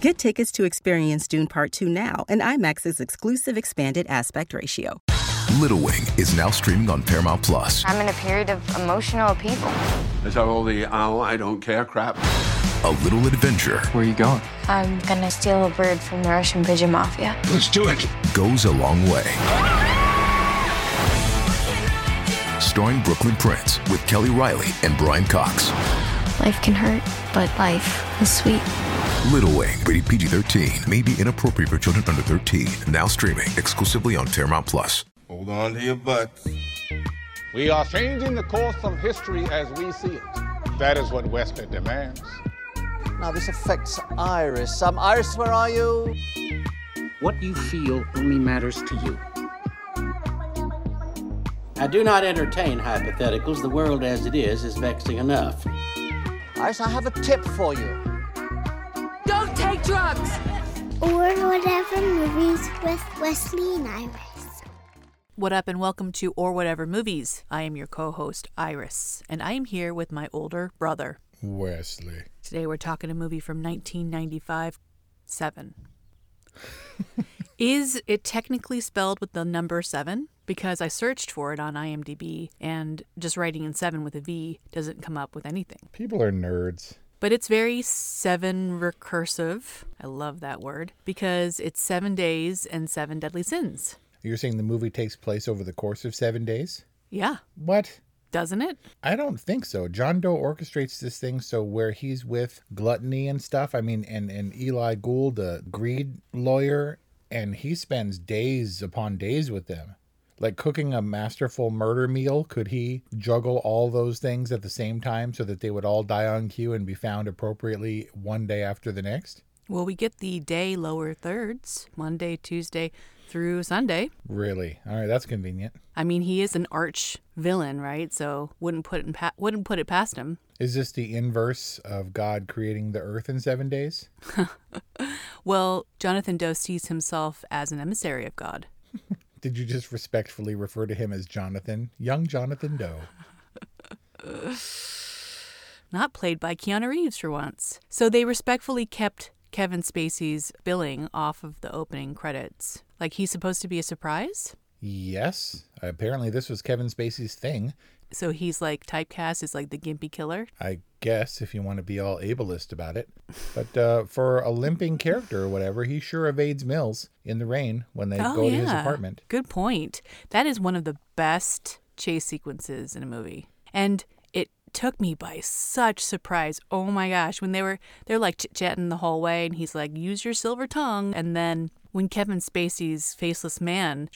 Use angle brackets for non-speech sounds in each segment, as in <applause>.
Get tickets to experience Dune Part 2 now and IMAX's exclusive expanded aspect ratio. Little Wing is now streaming on Paramount Plus. I'm in a period of emotional upheaval. Is that all the oh, I don't care crap? A little adventure Where are you going? I'm gonna steal a bird from the Russian pigeon mafia. Let's do it. goes a long way. Starring Brooklynn Prince with Kelly Reilly and Brian Cox. Life can hurt, but life is sweet. Little Wing, rated PG 13, may be inappropriate for children under 13. Now streaming exclusively on Paramount Plus. Hold on to your butts. We are changing the course of history as we see it. That is what Western demands. Now this affects Iris. Um, Iris, where are you? What you feel only matters to you. I do not entertain hypotheticals. The world as it is is vexing enough. Iris, I have a tip for you. Don't take drugs! Or whatever movies with Wesley and Iris. What up, and welcome to Or Whatever Movies. I am your co host, Iris, and I am here with my older brother, Wesley. Today we're talking a movie from 1995 7. <laughs> Is it technically spelled with the number 7? Because I searched for it on IMDb, and just writing in 7 with a V doesn't come up with anything. People are nerds. But it's very seven recursive. I love that word because it's seven days and seven deadly sins. You're saying the movie takes place over the course of seven days? Yeah. What? Doesn't it? I don't think so. John Doe orchestrates this thing so where he's with gluttony and stuff. I mean, and, and Eli Gould, the greed lawyer, and he spends days upon days with them. Like cooking a masterful murder meal, could he juggle all those things at the same time so that they would all die on cue and be found appropriately one day after the next? Well, we get the day lower thirds Monday, Tuesday through Sunday. Really? All right, that's convenient. I mean, he is an arch villain, right? So wouldn't put it in pa- wouldn't put it past him. Is this the inverse of God creating the earth in seven days? <laughs> well, Jonathan Doe sees himself as an emissary of God. <laughs> Did you just respectfully refer to him as Jonathan? Young Jonathan Doe. <sighs> Not played by Keanu Reeves for once. So they respectfully kept Kevin Spacey's billing off of the opening credits. Like he's supposed to be a surprise? Yes. Apparently, this was Kevin Spacey's thing. So he's like typecast as like the gimpy killer? I guess, if you want to be all ableist about it. But uh, for a limping character or whatever, he sure evades Mills in the rain when they oh, go yeah. to his apartment. Good point. That is one of the best chase sequences in a movie. And it took me by such surprise. Oh my gosh, when they were they're like chit-chatting in the hallway and he's like, "Use your silver tongue." And then when Kevin Spacey's faceless man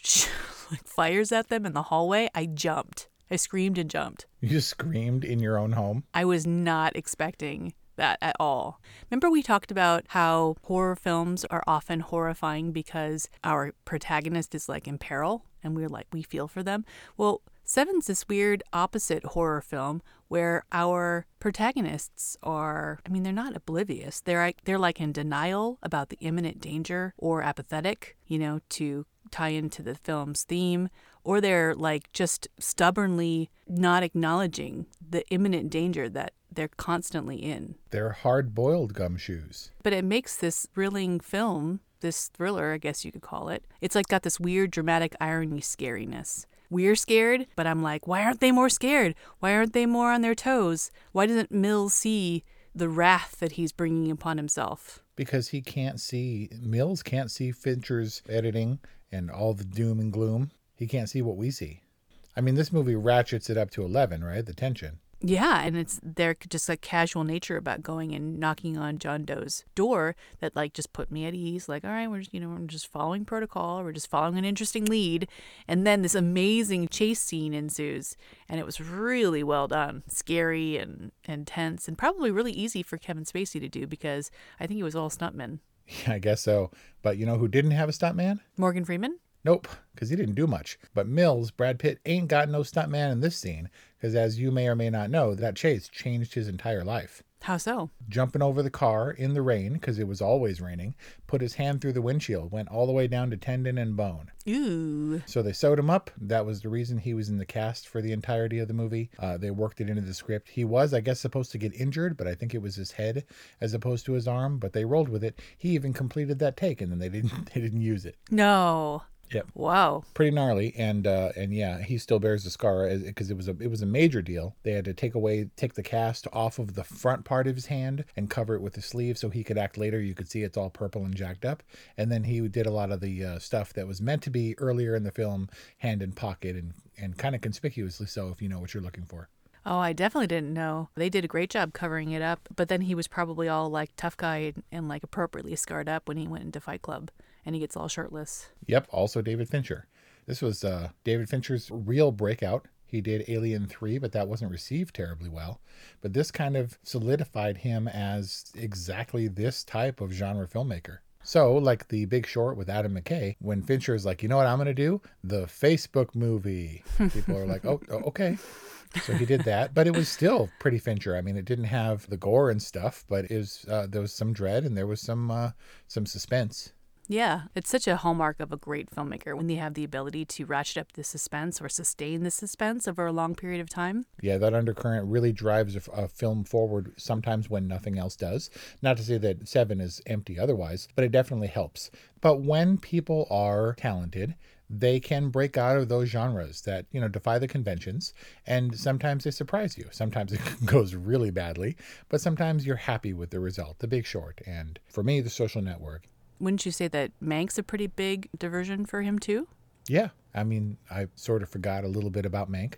like <laughs> fires at them in the hallway, I jumped. I screamed and jumped. You just screamed in your own home? I was not expecting that at all. Remember, we talked about how horror films are often horrifying because our protagonist is like in peril and we're like, we feel for them? Well, Seven's this weird opposite horror film where our protagonists are I mean they're not oblivious. They're like they're like in denial about the imminent danger or apathetic, you know, to tie into the film's theme or they're like just stubbornly not acknowledging the imminent danger that they're constantly in. They're hard boiled gumshoes. But it makes this thrilling film, this thriller, I guess you could call it, it's like got this weird dramatic irony scariness. We're scared, but I'm like, why aren't they more scared? Why aren't they more on their toes? Why doesn't Mills see the wrath that he's bringing upon himself? Because he can't see, Mills can't see Fincher's editing and all the doom and gloom. He can't see what we see. I mean, this movie ratchets it up to 11, right? The tension. Yeah, and it's there just like casual nature about going and knocking on John Doe's door that like just put me at ease. Like, all right, we're just you know we're just following protocol. We're just following an interesting lead, and then this amazing chase scene ensues, and it was really well done, scary and intense, and probably really easy for Kevin Spacey to do because I think he was all stuntman. <laughs> Yeah, I guess so. But you know who didn't have a stuntman? Morgan Freeman? Nope, because he didn't do much. But Mills, Brad Pitt, ain't got no stuntman in this scene, because as you may or may not know, that chase changed his entire life. How so? Jumping over the car in the rain, because it was always raining, put his hand through the windshield, went all the way down to tendon and bone. Ooh. So they sewed him up. That was the reason he was in the cast for the entirety of the movie. Uh, they worked it into the script. He was, I guess, supposed to get injured, but I think it was his head as opposed to his arm. But they rolled with it. He even completed that take, and then they didn't <laughs> they didn't use it. No. Yep. Wow. Pretty gnarly, and uh, and yeah, he still bears the scar because it was a it was a major deal. They had to take away take the cast off of the front part of his hand and cover it with the sleeve so he could act later. You could see it's all purple and jacked up. And then he did a lot of the uh, stuff that was meant to be earlier in the film, hand in pocket and and kind of conspicuously so if you know what you're looking for. Oh, I definitely didn't know. They did a great job covering it up, but then he was probably all like tough guy and, like appropriately scarred up when he went into Fight Club and he gets all shirtless. Yep, also David Fincher. This was uh, David Fincher's real breakout. He did Alien 3, but that wasn't received terribly well. But this kind of solidified him as exactly this type of genre filmmaker. So, like the Big Short with Adam McKay, when Fincher is like, you know what I'm going to do? The Facebook movie. <laughs> People are like, oh, okay. So he did that, but it was still pretty Fincher. I mean, it didn't have the gore and stuff, but it was uh, there was some dread and there was some uh, some suspense. Yeah, it's such a hallmark of a great filmmaker when they have the ability to ratchet up the suspense or sustain the suspense over a long period of time. Yeah, that undercurrent really drives a, a, film forward sometimes when nothing else does. Not to say that Seven is empty otherwise, but it definitely helps. But when people are talented, they can break out of those genres that you know defy the conventions and sometimes they surprise you sometimes it <laughs> goes really badly but sometimes you're happy with the result the big short and for me the social network wouldn't you say that Mank's a pretty big diversion for him too? Yeah, I mean, I sort of forgot a little bit about Mank,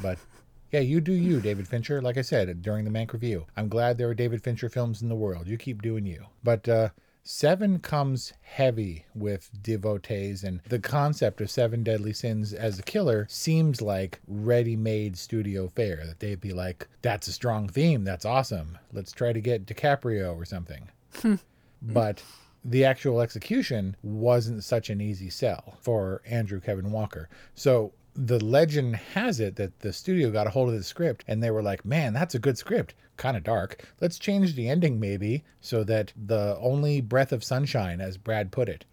but <laughs> yeah, you do you, David Fincher. Like I said during the Mank review, I'm glad there are David Fincher films in the world. You keep doing you. But uh, Seven comes heavy with devotees, and the concept of seven deadly sins as a killer seems like ready made studio fare. That they'd be like, that's a strong theme. That's awesome. Let's try to get DiCaprio or something. <laughs> but the actual execution wasn't such an easy sell for Andrew Kevin Walker. So the legend has it that the studio got a hold of the script and they were like, man, that's a good script. Kind of dark. Let's change the ending maybe so that the only breath of sunshine, as Brad put it,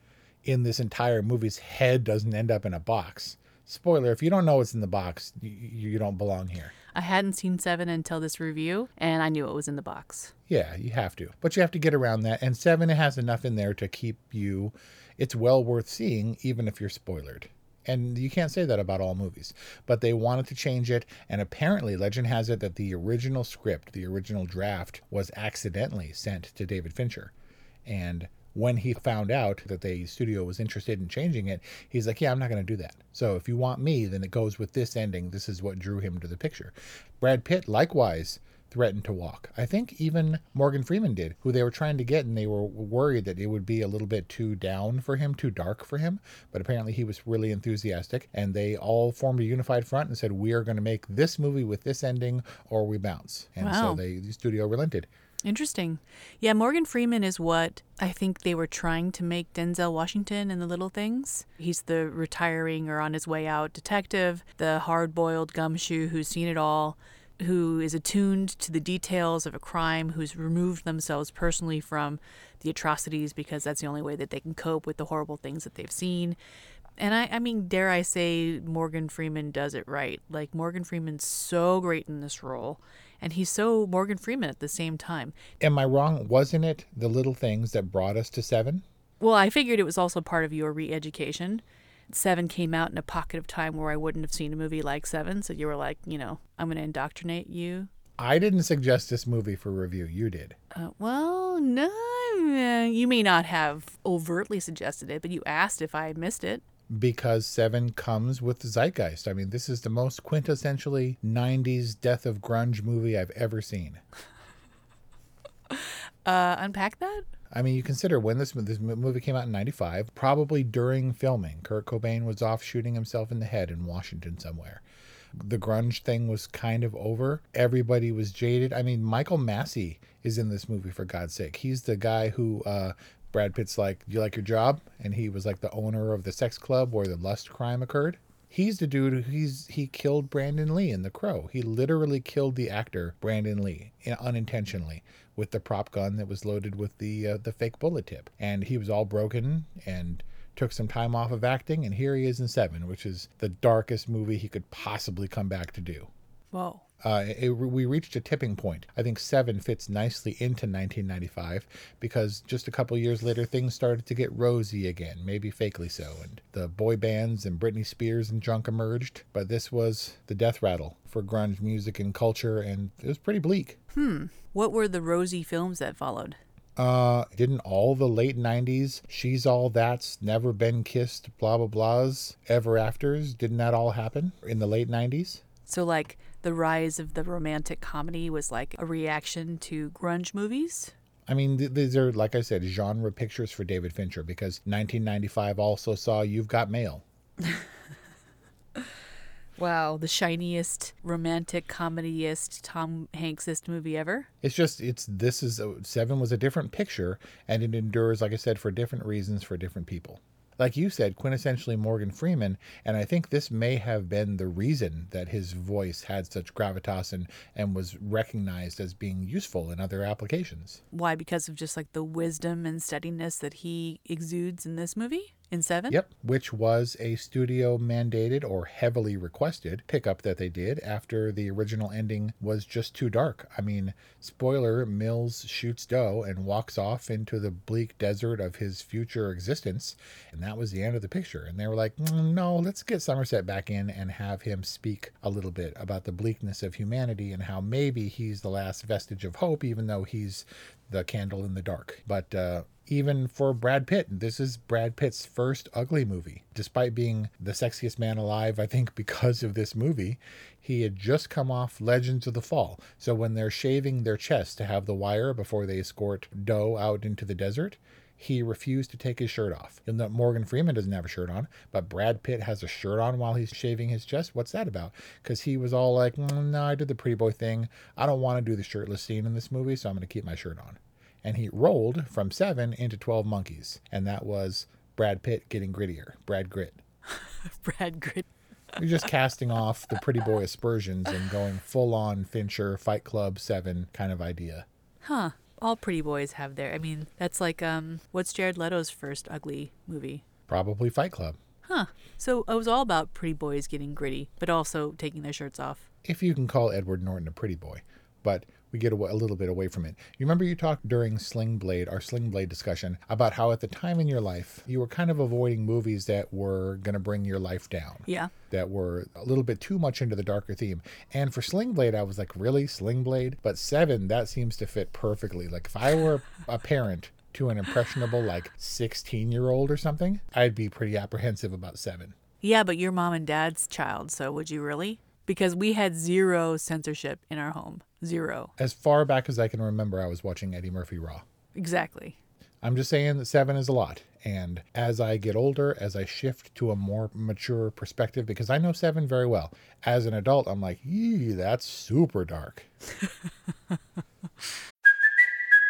in this entire movie's head doesn't end up in a box. Spoiler, if you don't know what's in the box, you, you don't belong here. I hadn't seen Seven until this review, and I knew it was in the box. Yeah, you have to. But you have to get around that. And Seven has enough in there to keep you, it's well worth seeing, even if you're spoilered. And you can't say that about all movies. But they wanted to change it. And apparently, legend has it that the original script, the original draft, was accidentally sent to David Fincher. And when he found out that the studio was interested in changing it, he's like, Yeah, I'm not going to do that. So if you want me, then it goes with this ending. This is what drew him to the picture. Brad Pitt, likewise, threatened to walk. I think even Morgan Freeman did, who they were trying to get, and they were worried that it would be a little bit too down for him, too dark for him. But apparently he was really enthusiastic, and they all formed a unified front and said, We are going to make this movie with this ending, or we bounce. And wow. so they, the studio relented. Interesting. Yeah, Morgan Freeman is what I think they were trying to make Denzel Washington in the little things. He's the retiring or on his way out detective, the hard boiled gumshoe who's seen it all, who is attuned to the details of a crime, who's removed themselves personally from the atrocities because that's the only way that they can cope with the horrible things that they've seen. And I, I mean, dare I say, Morgan Freeman does it right. Like, Morgan Freeman's so great in this role and he's so Morgan Freeman at the same time. Am I wrong? Wasn't it the little things that brought us to Seven? Well, I figured it was also part of your re education. Seven came out in a pocket of time where I wouldn't have seen a movie like Seven, so you were like, you know, I'm going to indoctrinate you. I didn't suggest this movie for review. You did. Uh, well, no, uh, you may not have overtly suggested it, but you asked if I missed it because Seven comes with zeitgeist. I mean, this is the most quintessentially 90s death of grunge movie I've ever seen. <laughs> Uh, unpack that? I mean, you consider when this, this movie came out in 95, probably during filming. Kurt Cobain was off shooting himself in the head in Washington somewhere. The grunge thing was kind of over. Everybody was jaded. I mean, Michael Massee is in this movie, for God's sake. He's the guy who uh, Brad Pitt's like, "Do you like your job?" And he was like the owner of the sex club where the lust crime occurred. He's the dude who he's he killed Brandon Lee in The Crow. He literally killed the actor Brandon Lee unintentionally with the prop gun that was loaded with the uh, the fake bullet tip. And he was all broken and took some time off of acting and here he is in 7, which is the darkest movie he could possibly come back to do. Whoa. Uh, it, we reached a tipping point. I think Seven fits nicely into 1995 because just a couple years later, things started to get rosy again, maybe fakely so. And the boy bands and Britney Spears and junk emerged. But this was the death rattle for grunge music and culture, and it was pretty bleak. Hmm. What were the rosy films that followed? Uh, didn't all the late 90s, She's All That's, Never Been Kissed, blah, blah, blahs, Ever Afters, didn't that all happen in the late 90s? So, like, the rise of the romantic comedy was like a reaction to grunge movies? I mean, th- these are, like I said, genre pictures for David Fincher because 1995 also saw You've Got Mail. <laughs> Wow, the shiniest romantic comedyist Tom Hanksist movie ever. It's just it's this is a, seven was a different picture, and it endures, like I said, for different reasons for different people. Like you said, quintessentially Morgan Freeman, and I think this may have been the reason that his voice had such gravitas and, and was recognized as being useful in other applications. Why? Because of just like the wisdom and steadiness that he exudes in this movie? In seven? Yep, which was a studio mandated or heavily requested pickup that they did after the original ending was just too dark. I mean, spoiler Mills shoots Doe and walks off into the bleak desert of his future existence, and that was the end of the picture. And they were like, mm, no, let's get Somerset back in and have him speak a little bit about the bleakness of humanity and how maybe he's the last vestige of hope, even though he's the candle in the dark. But uh, even for Brad Pitt. This is Brad Pitt's first ugly movie. Despite being the sexiest man alive, I think <laughs> because of this movie, he had just come off Legends of the Fall. So when they're shaving their chest to have the wire before they escort Doe out into the desert, he refused to take his shirt off. That Morgan Freeman doesn't have a shirt on, but Brad Pitt has a shirt on while he's shaving his chest. What's that about? Because he was all like, mm, "No, I did the pretty boy thing. I don't want to do the shirtless scene in this movie, so I'm going to keep my shirt on." And he rolled from seven into twelve monkeys, and that was Brad Pitt getting grittier. Brad Gritt. <laughs> Brad Gritt. You're just casting off the pretty boy aspersions and going full on Fincher Fight Club seven kind of idea. Huh all pretty boys have their. I mean, that's like um, what's Jared Leto's first ugly movie? Probably Fight Club. Huh. So it was all about pretty boys getting gritty, but also taking their shirts off. If you can call Edward Norton a pretty boy, but we get a, a little bit away from it. You remember you talked during Sling Blade, our Sling Blade discussion, about how at the time in your life you were kind of avoiding movies that were going to bring your life down. Yeah. That were a little bit too much into the darker theme. And for Sling Blade, I was like, really? Sling Blade? But Seven, that seems to fit perfectly. Like if I were a parent to an impressionable, like 16 year old or something, I'd be pretty apprehensive about Seven. Yeah, but you're mom and dad's child, so would you really? Because we had zero censorship in our home. Zero. As far back as I can remember, I was watching Eddie Murphy Raw. Exactly. I'm just saying that seven is a lot. And as I get older, as I shift to a more mature perspective, because I know seven very well, as an adult, I'm like, yee, that's super dark. <laughs>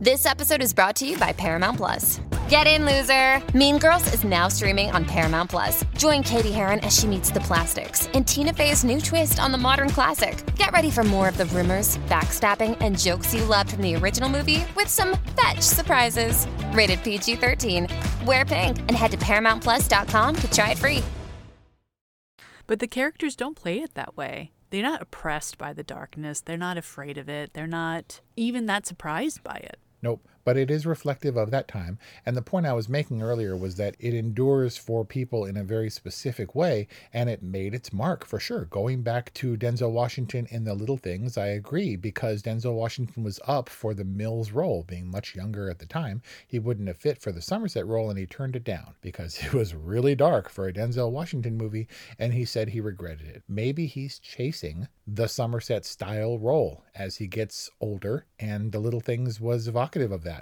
This episode is brought to you by Paramount Plus. Get in, loser! Mean Girls is now streaming on Paramount Plus. Join Cady Heron as she meets the plastics in Tina Fey's new twist on the modern classic. Get ready for more of the rumors, backstabbing, and jokes you loved from the original movie with some fetch surprises. Rated PG 13. Wear pink and head to ParamountPlus.com to try it free. But the characters don't play it that way. They're not oppressed by the darkness. They're not afraid of it. They're not even that surprised by it. Nope. But it is reflective of that time. And the point I was making earlier was that it endures for people in a very specific way, and it made its mark for sure. Going back to Denzel Washington in The Little Things, I agree, because Denzel Washington was up for the Mills role, being much younger at the time. He wouldn't have fit for the Somerset role, and he turned it down <laughs> because it was really dark for a Denzel Washington movie, and he said he regretted it. Maybe he's chasing the Somerset style role as he gets older, and The Little Things was evocative of that.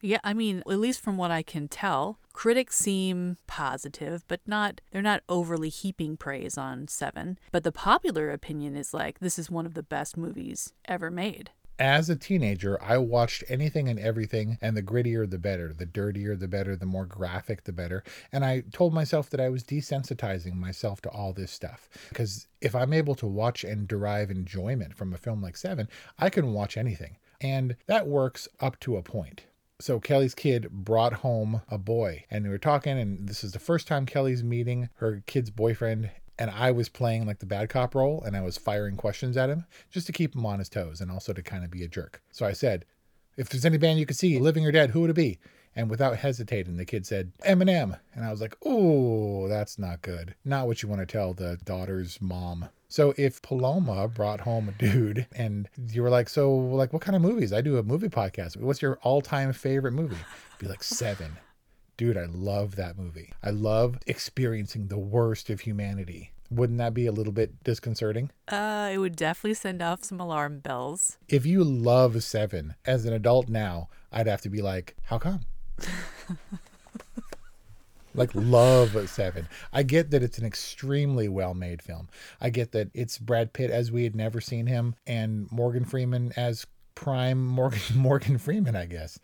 Yeah, I mean, at least from what I can tell, critics seem positive, but not they're not overly heaping praise on 7. But the popular opinion is like this is one of the best movies ever made. As a teenager, I watched anything and everything, and the grittier the better, the dirtier the better, the more graphic the better. And I told myself that I was desensitizing myself to all this stuff. Because if I'm able to watch and derive enjoyment from a film like Seven, I can watch anything. And that works up to a point so Kelly's kid brought home a boy, and we were talking, and this is the first time Kelly's meeting her kid's boyfriend. And I was playing like the bad cop role, and I was firing questions at him just to keep him on his toes and also to kind of be a jerk. So I said, If there's any band you could see, living or dead, who would it be? And without hesitating, the kid said, Eminem. And I was like, Oh, that's not good. Not what you want to tell the daughter's mom. So if Paloma brought home a dude and you were like, so like what kind of movies? I do a movie podcast. What's your all-time favorite movie? Be like seven. Dude, I love that movie. I love experiencing the worst of humanity. Wouldn't that be a little bit disconcerting? Uh, it would definitely send off some alarm bells. If you love Seven as an adult now, I'd have to be like, how come? <laughs> like love seven. I get that it's an extremely well made film. I get that it's brad pitt as we had never seen him and morgan freeman as prime <laughs> morgan morgan freeman i guess.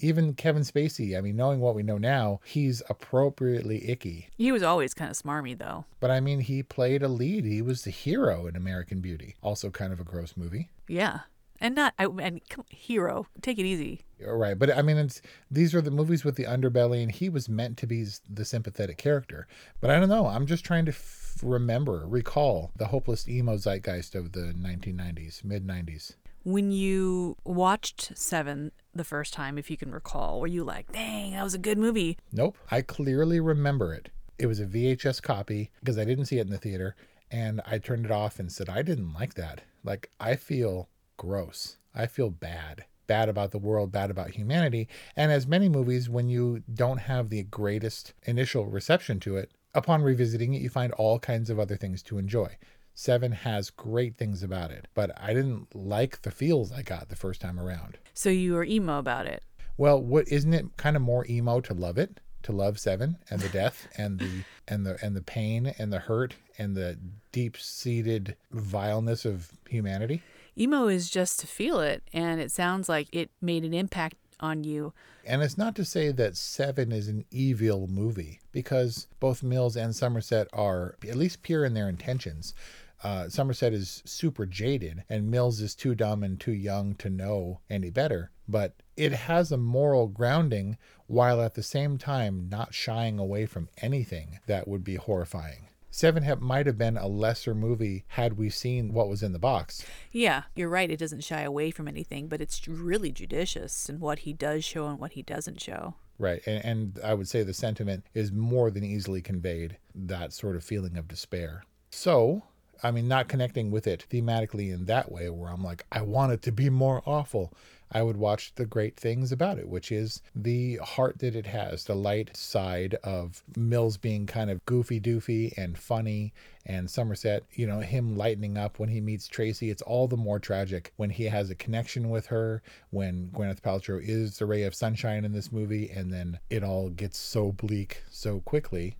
Even kevin spacey i mean knowing what we know now he's appropriately icky. He was always kind of smarmy, though. but i mean he played a lead. He was the hero in american beauty. Also kind of a gross movie. Yeah. And not, I, and come, hero, take it easy. Right, but I mean, it's these are the movies with the underbelly, and he was meant to be the sympathetic character. But I don't know. I'm just trying to f- remember, recall the hopeless emo zeitgeist of the 1990s, mid 90s. When you watched Seven the first time, if you can recall, were you like, dang, that was a good movie? Nope, I clearly remember it. It was a VHS copy because I didn't see it in the theater, and I turned it off and said, I didn't like that. Like, I feel gross. I feel bad. Bad about the world, bad about humanity. And as many movies, when you don't have the greatest initial reception to it, upon revisiting it, you find all kinds of other things to enjoy. Seven has great things about it, but I didn't like the feels I got the first time around. So you were emo about it. Well, what isn't it kind of more emo to love it? To love Seven and the death <laughs> and the and the and the pain and the hurt and the deep-seated vileness of humanity? Emo is just to feel it, and it sounds like it made an impact on you. And it's not to say that Seven is an evil movie, because both Mills and Somerset are at least pure in their intentions. Uh, Somerset is super jaded, and Mills is too dumb and too young to know any better. But it has a moral grounding while at the same time not shying away from anything that would be horrifying. Seven have, might have been a lesser movie had we seen what was in the box. Yeah, you're right. It doesn't shy away from anything, but it's really judicious in what he does show and what he doesn't show. Right. And, and I would say the sentiment is more than easily conveyed that sort of feeling of despair. So, I mean, not connecting with it thematically in that way, where I'm like, I want it to be more awful. I would watch the great things about it, which is the heart that it has, the light side of Mills being kind of goofy doofy and funny, and Somerset, you know, him lightening up when he meets Tracy. It's all the more tragic when he has a connection with her, when Gwyneth Paltrow is the ray of sunshine in this movie, and then it all gets so bleak so quickly.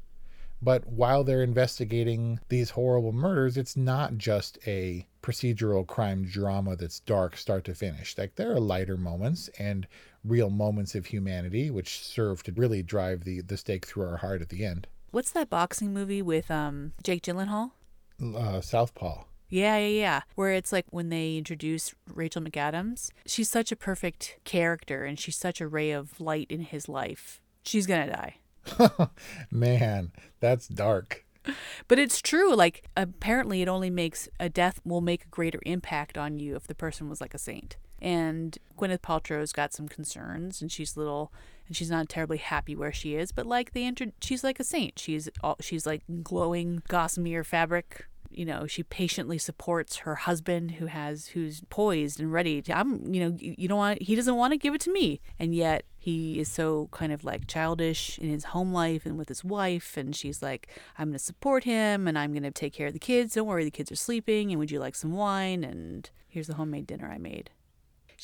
But while they're investigating these horrible murders, it's not just a procedural crime drama that's dark start to finish. Like there are lighter moments and real moments of humanity which serve to really drive the the stake through our heart at the end. What's that boxing movie with um Jake Gyllenhaal? Uh, Southpaw. Yeah, yeah, yeah. Where it's like when they introduce Rachel McAdams, she's such a perfect character and she's such a ray of light in his life. She's gonna die. <laughs> Man, that's dark. But it's true. Like apparently, it only makes a death will make a greater impact on you if the person was like a saint. And Gwyneth Paltrow's got some concerns, and she's little, and she's not terribly happy where she is. But like they enter, she's like a saint. She's all, she's like glowing gossamer fabric. You know, she patiently supports her husband, who has who's poised and ready to. I'm, you know, you don't want. He doesn't want to give it to me, and yet he is so kind of like childish in his home life and with his wife and she's like i'm going to support him and i'm going to take care of the kids don't worry the kids are sleeping and would you like some wine and here's the homemade dinner i made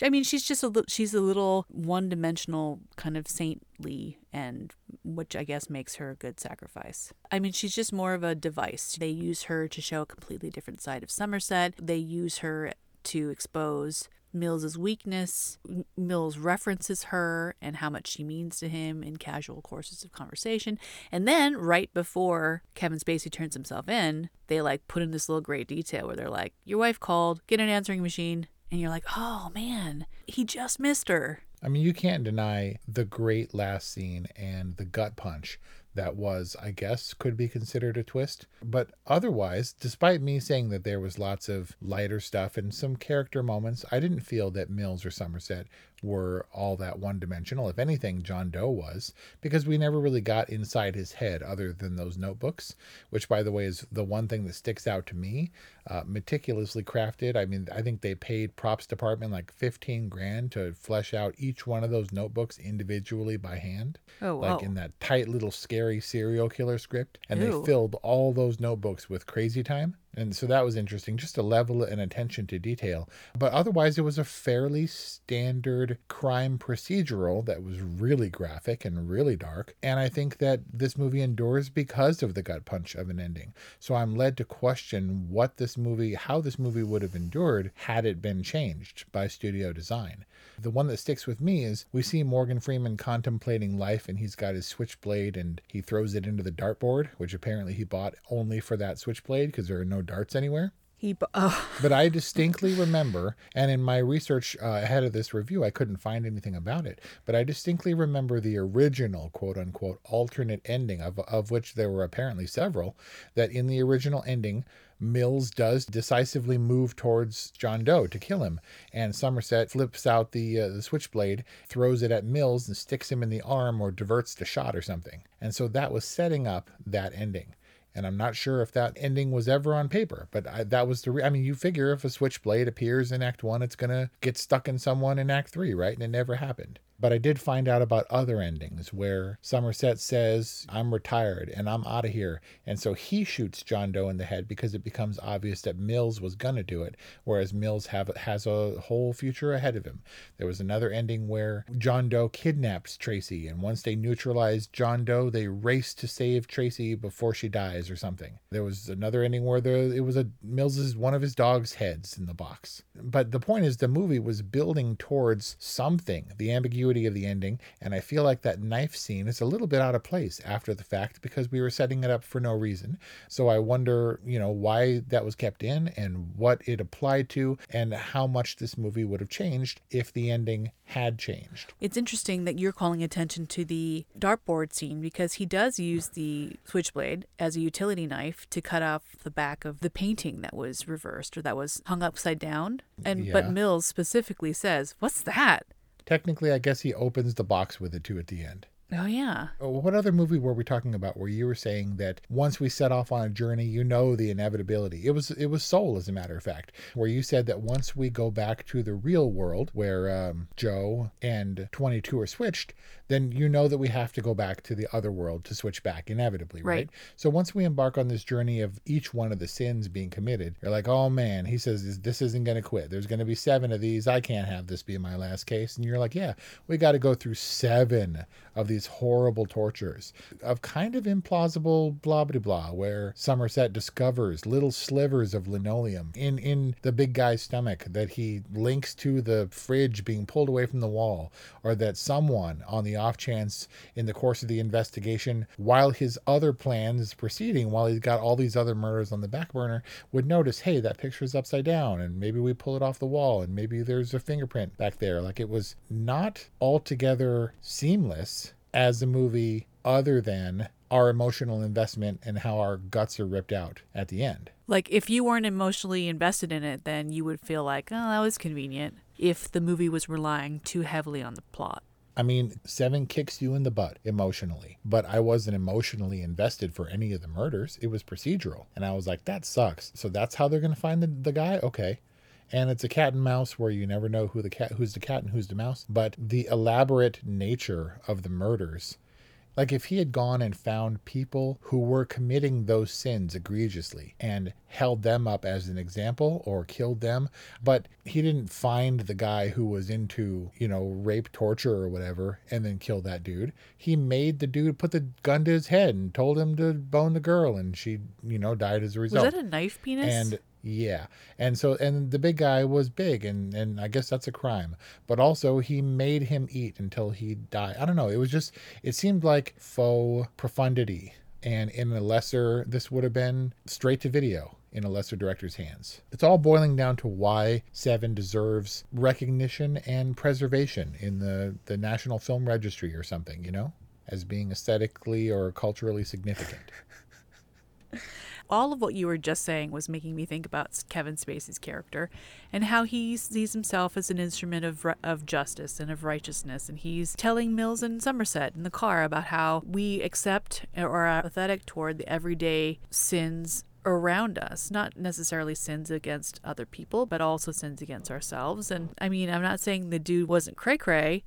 I mean, she's just a little, she's a little one-dimensional kind of saintly, and which I guess makes her a good sacrifice. I mean, she's just more of a device. They use her to show a completely different side of Somerset. They use her to expose Mills's weakness. Mills references her and how much she means to him in casual courses of conversation. And then right before Kevin Spacey turns himself in, they like put in this little great detail where they're like, "Your wife called. Get an answering machine." And you're like, "Oh man, he just missed her." I mean, you can't deny the great last scene and the gut punch that was, I guess, could be considered a twist. But otherwise, despite me saying that there was lots of lighter stuff and some character moments, I didn't feel that Mills or Somerset were all that one dimensional. If anything, John Doe was, because we never really got inside his head other than those notebooks, which, by the way, is the one thing that sticks out to me. Uh, meticulously crafted. I mean, I think they paid props department like 15 grand to flesh out each one of those notebooks individually by hand. Oh, wow. Like in that tight little scary serial killer script. And Ew. they filled all those notebooks with crazy time. And so that was interesting, just a level and attention to detail. But otherwise, it was a fairly standard crime procedural that was really graphic and really dark. And I think that this movie endures because of the gut punch of an ending. So I'm led to question what this movie, how this movie would have endured had it been changed by studio design. The one that sticks with me is we see Morgan Freeman contemplating life and he's got his switchblade and he throws it into the dartboard, which apparently he bought only for that switchblade because there are no darts anywhere. He, <laughs> oh, But I distinctly remember, and in my research uh, ahead of this review, I couldn't find anything about it. But I distinctly remember the original quote unquote alternate ending, of, of which there were apparently several, that in the original ending, Mills does decisively move towards John Doe to kill him, and Somerset flips out the uh, the switchblade, throws it at Mills, and sticks him in the arm or diverts the shot or something. And so that was setting up that ending. And I'm not sure if that ending was ever on paper, but I, that was the. Re- I mean, you figure if a switchblade appears in Act One, it's gonna get stuck in someone in Act Three, right? And it never happened. But I did find out about other endings where Somerset says, I'm retired and I'm out of here. And so he shoots John Doe in the head because it becomes obvious that Mills was going to do it, whereas Mills have, has a whole future ahead of him. There was another ending where John Doe kidnaps Tracy, and once they neutralize John Doe, they race to save Tracy before she dies or something. There was another ending where there, it was a Mills's one of his dog's heads in the box. But the point is, the movie was building towards something, the ambiguity of the ending, and I feel like that knife scene is a little bit out of place after the fact because we were setting it up for no reason. So I wonder, you know, why that was kept in and what it applied to and how much this movie would have changed if the ending had changed. It's interesting that you're calling attention to the dartboard scene because he does use the switchblade as a utility knife to cut off the back of the painting that was reversed or that was hung upside down. And Yeah. but Mills specifically says, "What's that?" Technically, I guess he opens the box with it too at the end. Oh yeah. Oh, What other movie were we talking about where you were saying that once we set off on a journey, you know the inevitability? It was it was Soul, as a matter of fact, where you said that once we go back to the real world where um, Joe and 22 are switched, then you know that we have to go back to the other world to switch back inevitably, right? Right. So once we embark on this journey of each one of the sins being committed, you're like, oh man, he says this, isn't going to quit. There's going to be seven of these. I can't have this be my last case. And you're like, yeah, we got to go through seven of these horrible tortures of kind of implausible blah blah blah, where Somerset discovers little slivers of linoleum in in the big guy's stomach that he links to the fridge being pulled away from the wall, or that someone on the off chance in the course of the investigation, while his other plan is proceeding, while he's got all these other murders on the back burner, would notice, hey, that picture's upside down, and maybe we pull it off the wall, and maybe there's a fingerprint back there. Like it was not altogether seamless as a movie, other than our emotional investment and how our guts are ripped out at the end. Like if you weren't emotionally invested in it, then you would feel like, "Oh, that was convenient." if the movie was relying too heavily on the plot. I mean, Seven kicks you in the butt emotionally, but I wasn't emotionally invested for any of the murders. It was procedural. And I was like, that sucks. So that's how they're going to find the, the guy? Okay. And it's a cat and mouse where you never know who the cat who's the cat and who's the mouse. But the elaborate nature of the murders like if he had gone and found people who were committing those sins egregiously and held them up as an example or killed them, but he didn't find the guy who was into, you know, rape, torture, or whatever, and then kill that dude. He made the dude put the gun to his head and told him to bone the girl, and she, you know, died as a result. Was that a knife penis? And yeah. And so and the big guy was big and and I guess that's a crime. But also he made him eat until he died. I don't know. It was just it seemed like faux profundity. And in a lesser this would have been straight to video in a lesser director's hands. It's all boiling down to why Seven deserves recognition and preservation in the, the National Film Registry or something, you know, as being aesthetically or culturally significant <laughs> all of what you were just saying was making me think about Kevin Spacey's character and how he sees himself as an instrument of, of justice and of righteousness. And he's telling Mills and Somerset in the car about how we accept or are apathetic toward the everyday sins around us, not necessarily sins against other people, but also sins against ourselves. And I mean, I'm not saying the dude wasn't cray cray,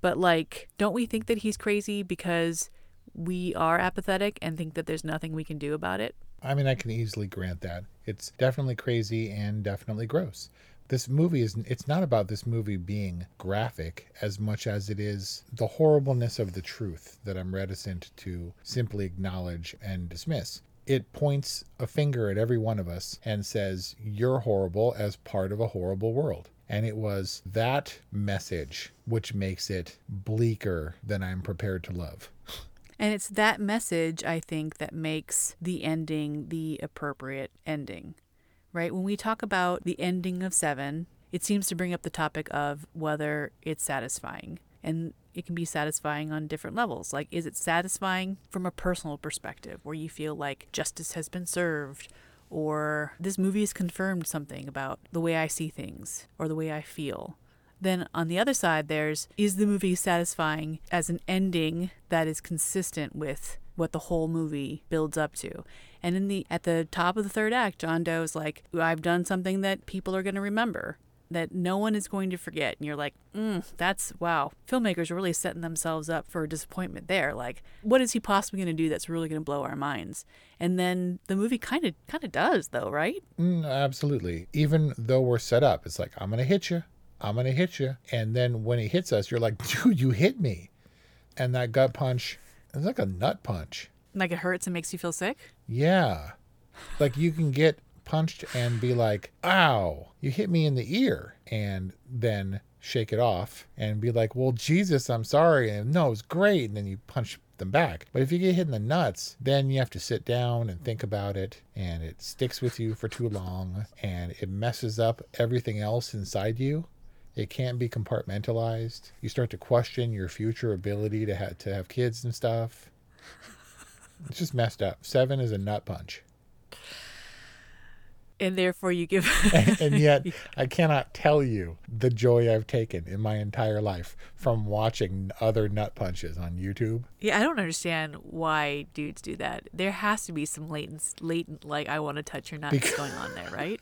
but like, don't we think that he's crazy because we are apathetic and think that there's nothing we can do about it? I mean, I can easily grant that. It's definitely crazy and definitely gross. This movie is it's not about this movie being graphic as much as it is the horribleness of the truth that I'm reticent to simply acknowledge and dismiss. It points a finger at every one of us and says, You're horrible as part of a horrible world. And it was that message which makes it bleaker than I'm prepared to love. <laughs> And it's that message, I think, that makes the ending the appropriate ending, right? When we talk about the ending of Seven, it seems to bring up the topic of whether it's satisfying. And it can be satisfying on different levels. Like, is it satisfying from a personal perspective where you feel like justice has been served? Or this movie has confirmed something about the way I see things or the way I feel. Then on the other side, there's is the movie satisfying as an ending that is consistent with what the whole movie builds up to. And in the at the top of the third act, John Doe is like, I've done something that people are going to remember, that no one is going to forget. And you're like, mm, that's wow. Filmmakers are really setting themselves up for disappointment there. Like, what is he possibly going to do that's really going to blow our minds? And then the movie kind of kind of does, though, right? Mm, absolutely. Even though we're set up, it's like I'm going to hit you. I'm going to hit you. And then when he hits us, you're like, dude, you hit me. And that gut punch is like a nut punch. Like it hurts and makes you feel sick? Yeah. Like you can get punched and be like, ow, you hit me in the ear. And then shake it off and be like, well, Jesus, I'm sorry. And no, it's great. And then you punch them back. But if you get hit in the nuts, then you have to sit down and think about it, and it sticks with you for too long, and it messes up everything else inside you. It can't be compartmentalized. You start to question your future ability to have to have kids and stuff. It's just messed up. Seven is a nut punch. And therefore, you give. <laughs> and, and yet, I cannot tell you the joy I've taken in my entire life from watching other nut punches on YouTube. Yeah, I don't understand why dudes do that. There has to be some latent, latent like I want to touch your nuts because, going on there, right?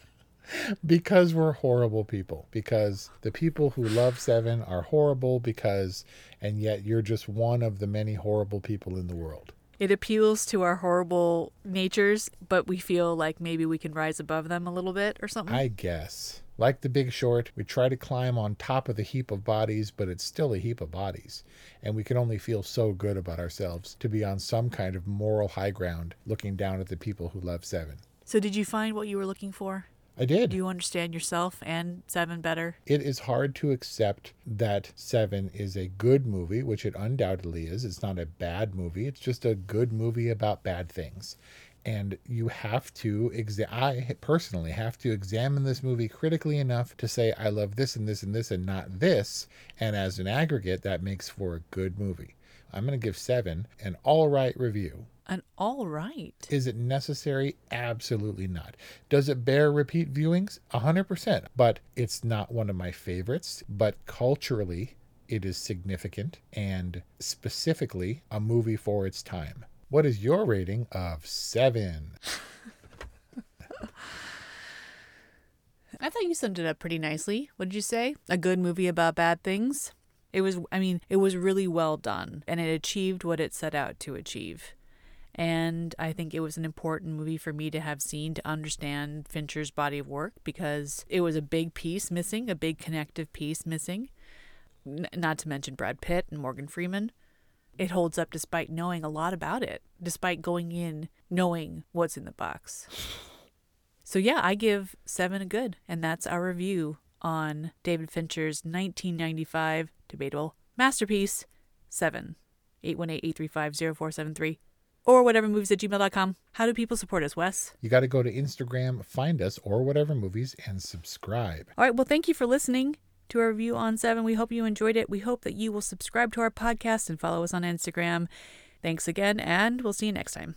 Because we're horrible people. Because the people who love Seven are horrible because, and yet you're just one of the many horrible people in the world. It appeals to our horrible natures, but we feel like maybe we can rise above them a little bit or something. I guess. Like the big short, we try to climb on top of the heap of bodies, but it's still a heap of bodies. And we can only feel so good about ourselves to be on some kind of moral high ground looking down at the people who love Seven. So, did you find what you were looking for? I did. Do you understand yourself and Seven better? It is hard to accept that Seven is a good movie, which it undoubtedly is. It's not a bad movie, it's just a good movie about bad things. And you have to, exa- I personally have to examine this movie critically enough to say, I love this and this and this and not this. And as an aggregate, that makes for a good movie. I'm going to give Seven an all right review. An all right. Is it necessary? Absolutely not. Does it bear repeat viewings? 100%. But it's not one of my favorites. But culturally, it is significant and specifically a movie for its time. What is your rating of seven? <laughs> I thought you summed it up pretty nicely. What did you say? A good movie about bad things? It was, I mean, it was really well done and it achieved what it set out to achieve. And I think it was an important movie for me to have seen to understand Fincher's body of work because it was a big piece missing, a big connective piece missing. N- not to mention Brad Pitt and Morgan Freeman. It holds up despite knowing a lot about it, despite going in knowing what's in the box. <sighs> So, yeah, I give seven a good, and that's our review on David Fincher's 1995 debatable masterpiece, Seven. 818 835 0473 or whatever movies at gmail.com. How do people support us, Wes? You got to go to Instagram, find us, or whatever movies, and subscribe. All right. Well, thank you for listening to our review on Seven. We hope you enjoyed it. We hope that you will subscribe to our podcast and follow us on Instagram. Thanks again, and we'll see you next time.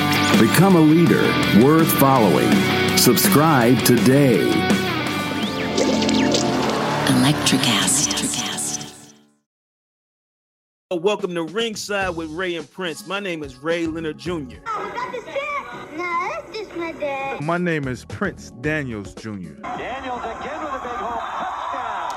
Become a leader worth following. Subscribe today. Electricast. Welcome to Ringside with Ray and Prince. My name is Ray Leonard Jr. Oh, no, that's just my dad. My name is Prince Daniels Jr. Daniels again with a big home